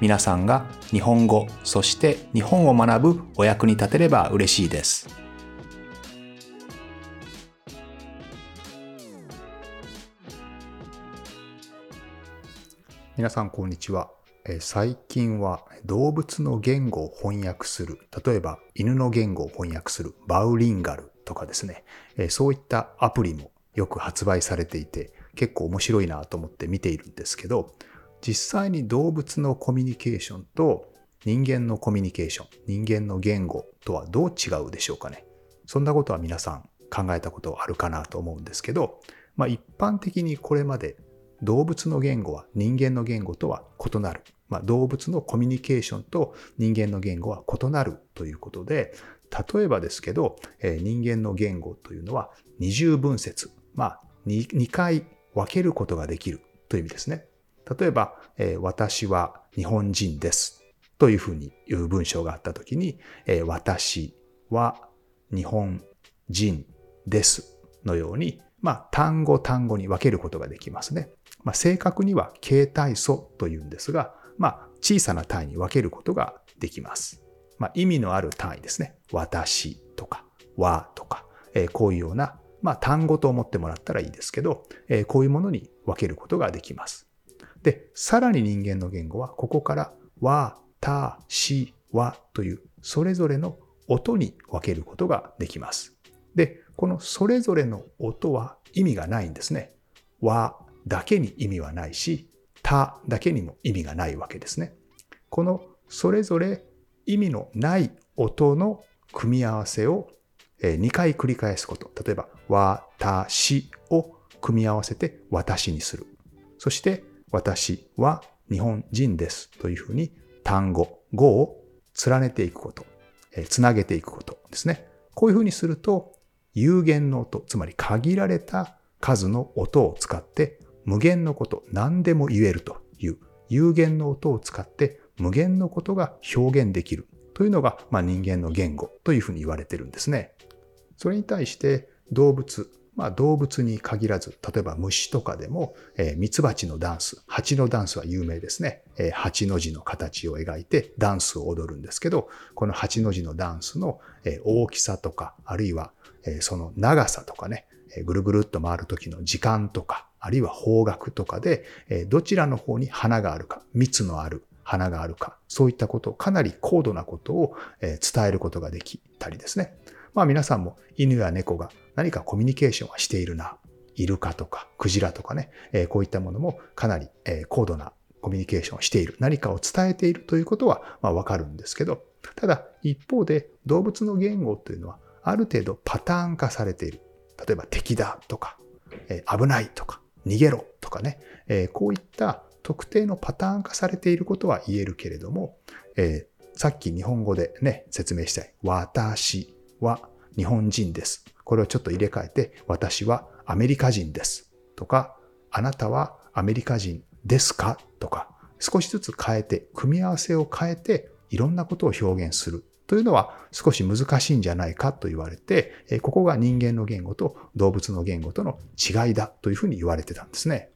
皆さんが日本語そして日本を学ぶお役に立てれば嬉しいです。皆さんこんにちは。最近は動物の言語を翻訳する。例えば犬の言語を翻訳する。バウリンガルとかですね。そういったアプリもよく発売されていて結構面白いなと思って見ているんですけど実際に動物のコミュニケーションと人間のコミュニケーション、人間の言語とはどう違うでしょうかね。そんなことは皆さん考えたことあるかなと思うんですけど、まあ一般的にこれまで動物の言語は人間の言語とは異なる。まあ動物のコミュニケーションと人間の言語は異なるということで、例えばですけど、えー、人間の言語というのは二重分節。まあ 2, 2回分けることができるという意味ですね。例えば、えー、私は日本人ですというふうに言う文章があったときに、えー、私は日本人ですのように、まあ、単語単語に分けることができますね。まあ、正確には形態素というんですが、まあ、小さな単位に分けることができます。まあ、意味のある単位ですね。私とか、はとか、えー、こういうような、まあ、単語と思ってもらったらいいですけど、えー、こういうものに分けることができます。で、さらに人間の言語は、ここから、わ、た、し、わという、それぞれの音に分けることができます。で、このそれぞれの音は意味がないんですね。わだけに意味はないし、ただけにも意味がないわけですね。このそれぞれ意味のない音の組み合わせを2回繰り返すこと。例えば、わ、た、しを組み合わせて私にする。そして、私は日本人ですというふうに単語、語を連ねていくこと、つなげていくことですね。こういうふうにすると有限の音、つまり限られた数の音を使って無限のこと、何でも言えるという有限の音を使って無限のことが表現できるというのが、まあ、人間の言語というふうに言われてるんですね。それに対して動物、まあ、動物に限らず、例えば虫とかでも、えー、ミツバチのダンス、蜂のダンスは有名ですね。えー、蜂の字の形を描いてダンスを踊るんですけど、この蜂の字のダンスの、えー、大きさとか、あるいは、えー、その長さとかね、えー、ぐるぐるっと回る時の時間とか、あるいは方角とかで、えー、どちらの方に花があるか、蜜のある花があるか、そういったことをかなり高度なことを、伝えることができたりですね。まあ皆さんも犬や猫が何かコミュニケーションはしているな。イルカとかクジラとかね、えー、こういったものもかなり、えー、高度なコミュニケーションをしている。何かを伝えているということは、まあわかるんですけど、ただ一方で動物の言語というのはある程度パターン化されている。例えば敵だとか、えー、危ないとか、逃げろとかね、えー、こういった特定のパターン化されていることは言えるけれども、えー、さっき日本語でね、説明したい。私は日本人です。これをちょっと入れ替えて、私はアメリカ人です。とか、あなたはアメリカ人ですか？とか、少しずつ変えて、組み合わせを変えて、いろんなことを表現するというのは少し難しいんじゃないかと言われて、ここが人間の言語と動物の言語との違いだというふうに言われてたんですね。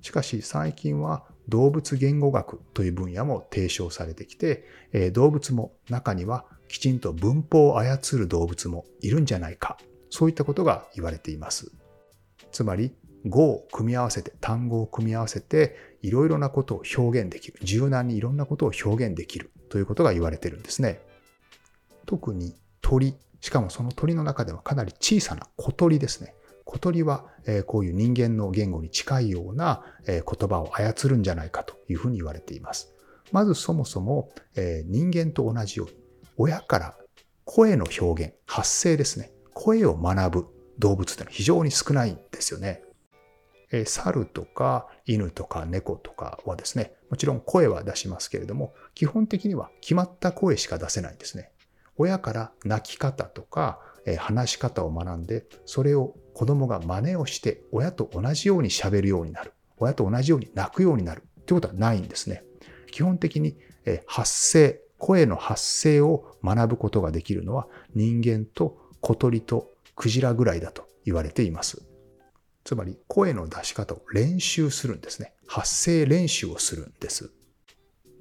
しかし最近は動物言語学という分野も提唱されてきて、え動物も中にはきちんと文法を操る動物もいるんじゃないか。そういったことが言われています。つまり、語を組み合わせて、単語を組み合わせて、いろいろなことを表現できる。柔軟にいろんなことを表現できるということが言われてるんですね。特に鳥、しかもその鳥の中ではかなり小さな小鳥ですね。小鳥は、えこういう人間の言語に近いような、え言葉を操るんじゃないかというふうに言われています。まずそもそも、え人間と同じように親から声の表現、発声ですね。声を学ぶ動物ってのは非常に少ないんですよね。え猿とか犬とか猫とかはですね、もちろん声は出しますけれども、基本的には決まった声しか出せないんですね。親から泣き方とか、話し方を学んで、それを子供が真似をして親と同じように喋るようになる。親と同じように泣くようになる。ということはないんですね。基本的に発声、声の発声を学ぶことができるのは人間と小鳥とクジラぐらいだと言われています。つまり声の出し方を練習するんですね。発声練習をするんです。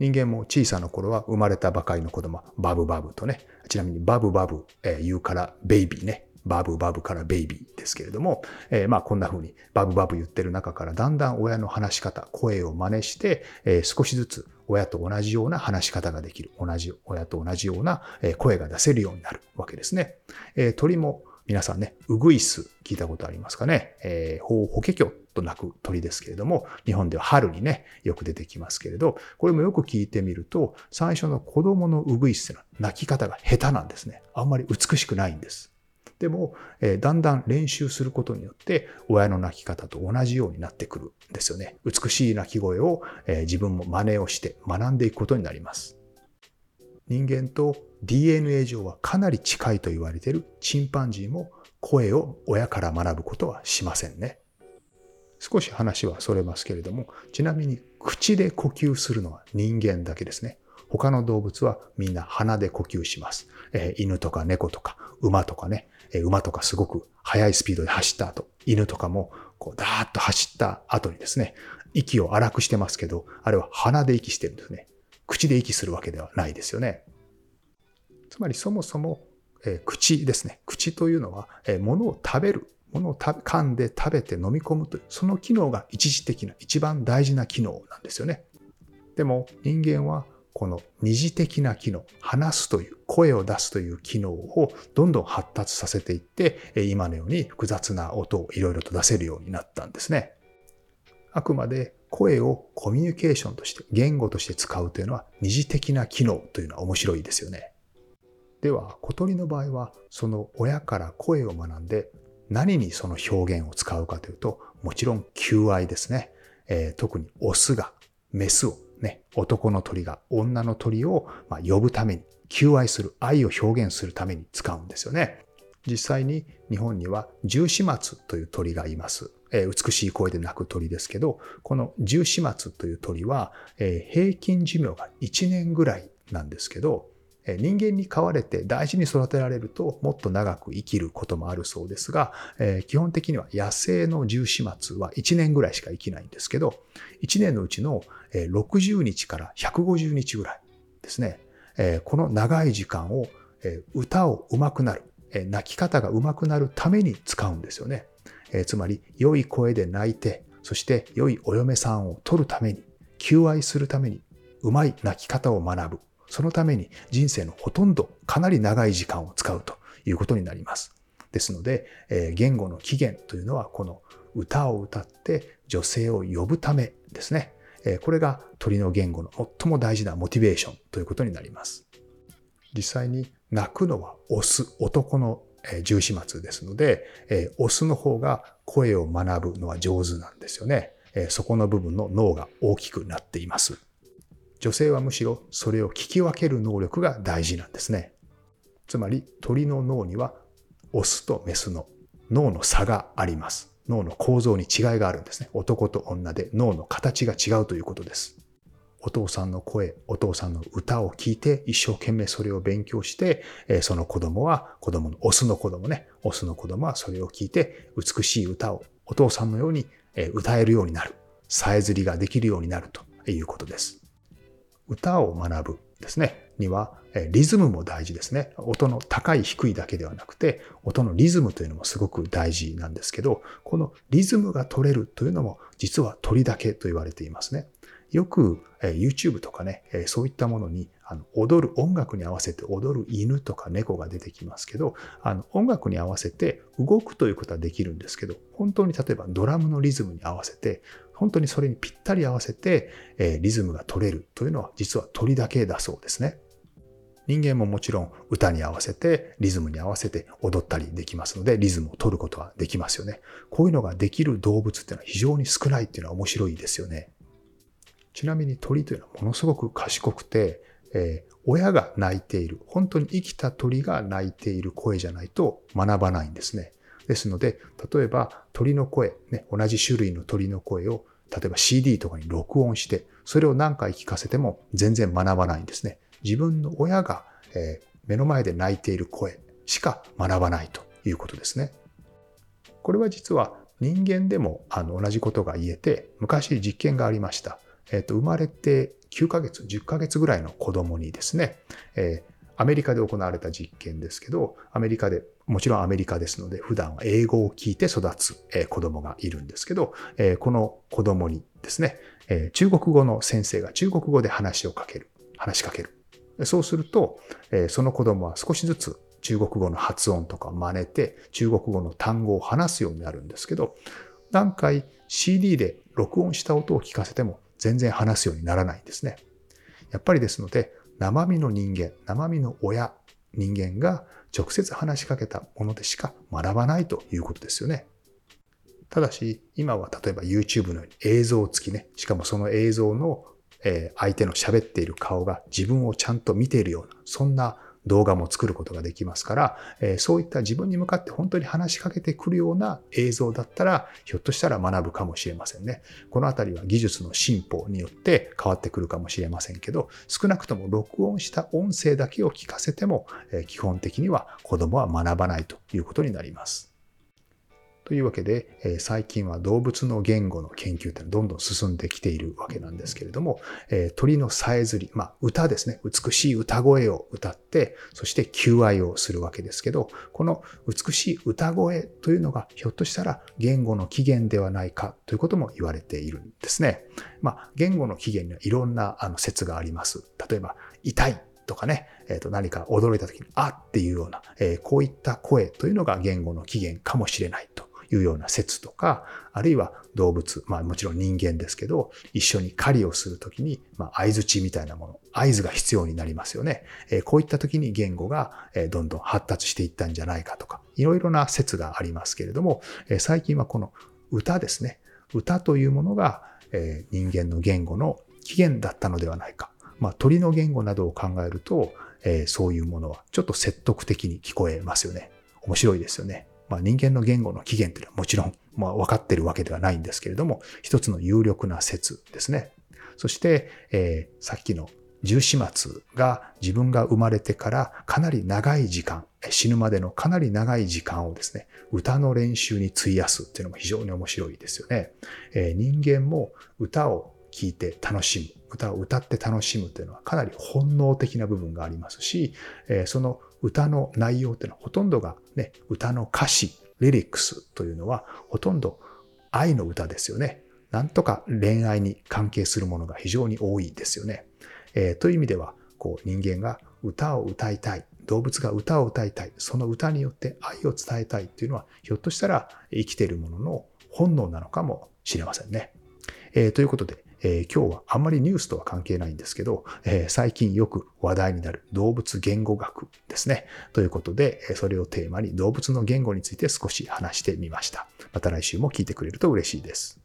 人間も小さな頃は生まれたばかりの子供バブバブとね、ちなみにバブバブ、えー、言うからベイビーね、バブバブからベイビーですけれども、えー、まあこんな風にバブバブ言ってる中からだんだん親の話し方、声を真似して、えー、少しずつ親と同じような話し方ができる。同じ、親と同じような声が出せるようになるわけですね。えー、鳥も皆さんね、ウグイス聞いたことありますかね？えー、ホホケキョと鳴く鳥ですけれども、日本では春にね、よく出てきますけれど、これもよく聞いてみると、最初の子供のウグイスの鳴き方が下手なんですね。あんまり美しくないんです。でも、えー、だんだん練習することによって、親の泣き方と同じようになってくるんですよね。美しい泣き声を、えー、自分も真似をして学んでいくことになります。人間と DNA 上はかなり近いと言われているチンパンジーも声を親から学ぶことはしませんね。少し話はそれますけれども、ちなみに口で呼吸するのは人間だけですね。他の動物はみんな鼻で呼吸します。えー、犬とか猫とか馬とかね、えー、馬とかすごく速いスピードで走った後、犬とかもこうダーッと走った後にですね、息を荒くしてますけど、あれは鼻で息してるんですね。口で息するわけではないですよね。つまりそもそも、え、口ですね。口というのは、えー、物を食べるものを噛んで食べて飲み込むという、その機能が一時的な、一番大事な機能なんですよね。でも人間はこの二次的な機能、話すという、声を出すという機能をどんどん発達させていって、今のように複雑な音をいろいろと出せるようになったんですね。あくまで声をコミュニケーションとして、言語として使うというのは二次的な機能というのは面白いですよね。では、小鳥の場合は、その親から声を学んで、何にその表現を使うかというと、もちろん求愛ですね。えー、特にオスがメスをね、男の鳥が女の鳥をま呼ぶために、求愛する、愛を表現するために使うんですよね。実際に日本には十四松という鳥がいます。えー、美しい声で鳴く鳥ですけど、この十四松という鳥は、えー、平均寿命が1年ぐらいなんですけど、人間に飼われて大事に育てられるともっと長く生きることもあるそうですが、基本的には野生の重始末は1年ぐらいしか生きないんですけど、1年のうちの60日から150日ぐらいですね、この長い時間を歌を上手くなる、泣き方が上手くなるために使うんですよね。えつまり、良い声で泣いて、そして良いお嫁さんを取るために、求愛するために、うまい泣き方を学ぶ。そのために人生のほとんどかなり長い時間を使うということになります。ですので、え言語の起源というのはこの歌を歌って女性を呼ぶためですね。えこれが鳥の言語の最も大事なモチベーションということになります。実際に泣くのはオス、男の重始末ですので、オスの方が声を学ぶのは上手なんですよね。そこの部分の脳が大きくなっています。女性はむしろそれを聞き分ける能力が大事なんですね。つまり鳥の脳にはオスとメスの脳の差があります。脳の構造に違いがあるんですね。男と女で脳の形が違うということです。お父さんの声、お父さんの歌を聞いて一生懸命それを勉強して、その子供は子供の、オスの子供ね、オスの子供はそれを聞いて美しい歌をお父さんのように歌えるようになる。さえずりができるようになるということです。歌を学ぶですね、には、リズムも大事ですね。音の高い低いだけではなくて、音のリズムというのもすごく大事なんですけど、このリズムが取れるというのも実は鳥だけと言われていますね。よく YouTube とかね、そういったものにあの踊る、音楽に合わせて踊る犬とか猫が出てきますけど、あの音楽に合わせて動くということはできるんですけど、本当に例えばドラムのリズムに合わせて本当にそれにぴったり合わせて、えリズムが取れるというのは実は鳥だけだそうですね。人間ももちろん歌に合わせて、リズムに合わせて踊ったりできますので、リズムを取ることはできますよね。こういうのができる動物っていうのは非常に少ないっていうのは面白いですよね。ちなみに鳥というのはものすごく賢くて、えー、親が泣いている、本当に生きた鳥が鳴いている声じゃないと学ばないんですね。ですので、例えば鳥の声、ね、同じ種類の鳥の声を、例えば CD とかに録音して、それを何回聞かせても全然学ばないんですね。自分の親が、えー、目の前で泣いている声しか学ばないということですね。これは実は人間でもあの同じことが言えて、昔実験がありました。えっ、と、生まれて9ヶ月、10ヶ月ぐらいの子供にですね、えー、アメリカで行われた実験ですけど、アメリカで、もちろんアメリカですので、普段は英語を聞いて育つ、えー、子供がいるんですけど、えー、この子供にですね、えー、中国語の先生が中国語で話をかける、話しかける。そうすると、えー、その子供は少しずつ中国語の発音とか真似て中国語の単語を話すようになるんですけど、何回 CD で録音した音を聞かせても全然話すようにならないんですね。やっぱりですので、生身の人間、生身の親、人間が直接話しかけたものでしか学ばないということですよね。ただし、今は例えば YouTube のように映像付きね、しかもその映像の相手の喋っている顔が自分をちゃんと見ているような、そんな動画も作ることができますから、えそういった自分に向かって本当に話しかけてくるような映像だったら、ひょっとしたら学ぶかもしれませんね。このあたりは技術の進歩によって変わってくるかもしれませんけど、少なくとも録音した音声だけを聞かせても、え基本的には子供は学ばないということになります。というわけで、え最近は動物の言語の研究ってどんどん進んできているわけなんですけれども、え鳥のさえずり、まあ歌ですね、美しい歌声を歌って、そして求愛をするわけですけど、この美しい歌声というのがひょっとしたら言語の起源ではないかということも言われているんですね。まあ言語の起源にはいろんなあの説があります。例えば、痛いとかね、えー、と何か驚いた時に、あっていうような、えー、こういった声というのが言語の起源かもしれないというような説とか、あるいは動物、まあもちろん人間ですけど、一緒に狩りをするときに、まあ合図値みたいなもの、合図が必要になりますよね。えー、こういったときに言語がどんどん発達していったんじゃないかとか、いろいろな説がありますけれども、えー、最近はこの歌ですね。歌というものが、えー、人間の言語の起源だったのではないか。まあ鳥の言語などを考えると、えー、そういうものはちょっと説得的に聞こえますよね。面白いですよね。まあ、人間の言語の起源というのはもちろん、まあ、分かってるわけではないんですけれども、一つの有力な説ですね。そして、えー、さっきの十四末が自分が生まれてからかなり長い時間、死ぬまでのかなり長い時間をですね、歌の練習に費やすっていうのも非常に面白いですよね。えー、人間も歌を聴いて楽しむ、歌を歌って楽しむというのはかなり本能的な部分がありますし、えー、その歌の内容っていうのはほとんどがね、歌の歌詞、リリックスというのはほとんど愛の歌ですよね。なんとか恋愛に関係するものが非常に多いですよね。えー、という意味では、こう人間が歌を歌いたい、動物が歌を歌いたい、その歌によって愛を伝えたいっていうのは、ひょっとしたら生きているものの本能なのかもしれませんね。えー、ということで、えー、今日はあんまりニュースとは関係ないんですけど、えー、最近よく話題になる動物言語学ですね。ということで、それをテーマに動物の言語について少し話してみました。また来週も聞いてくれると嬉しいです。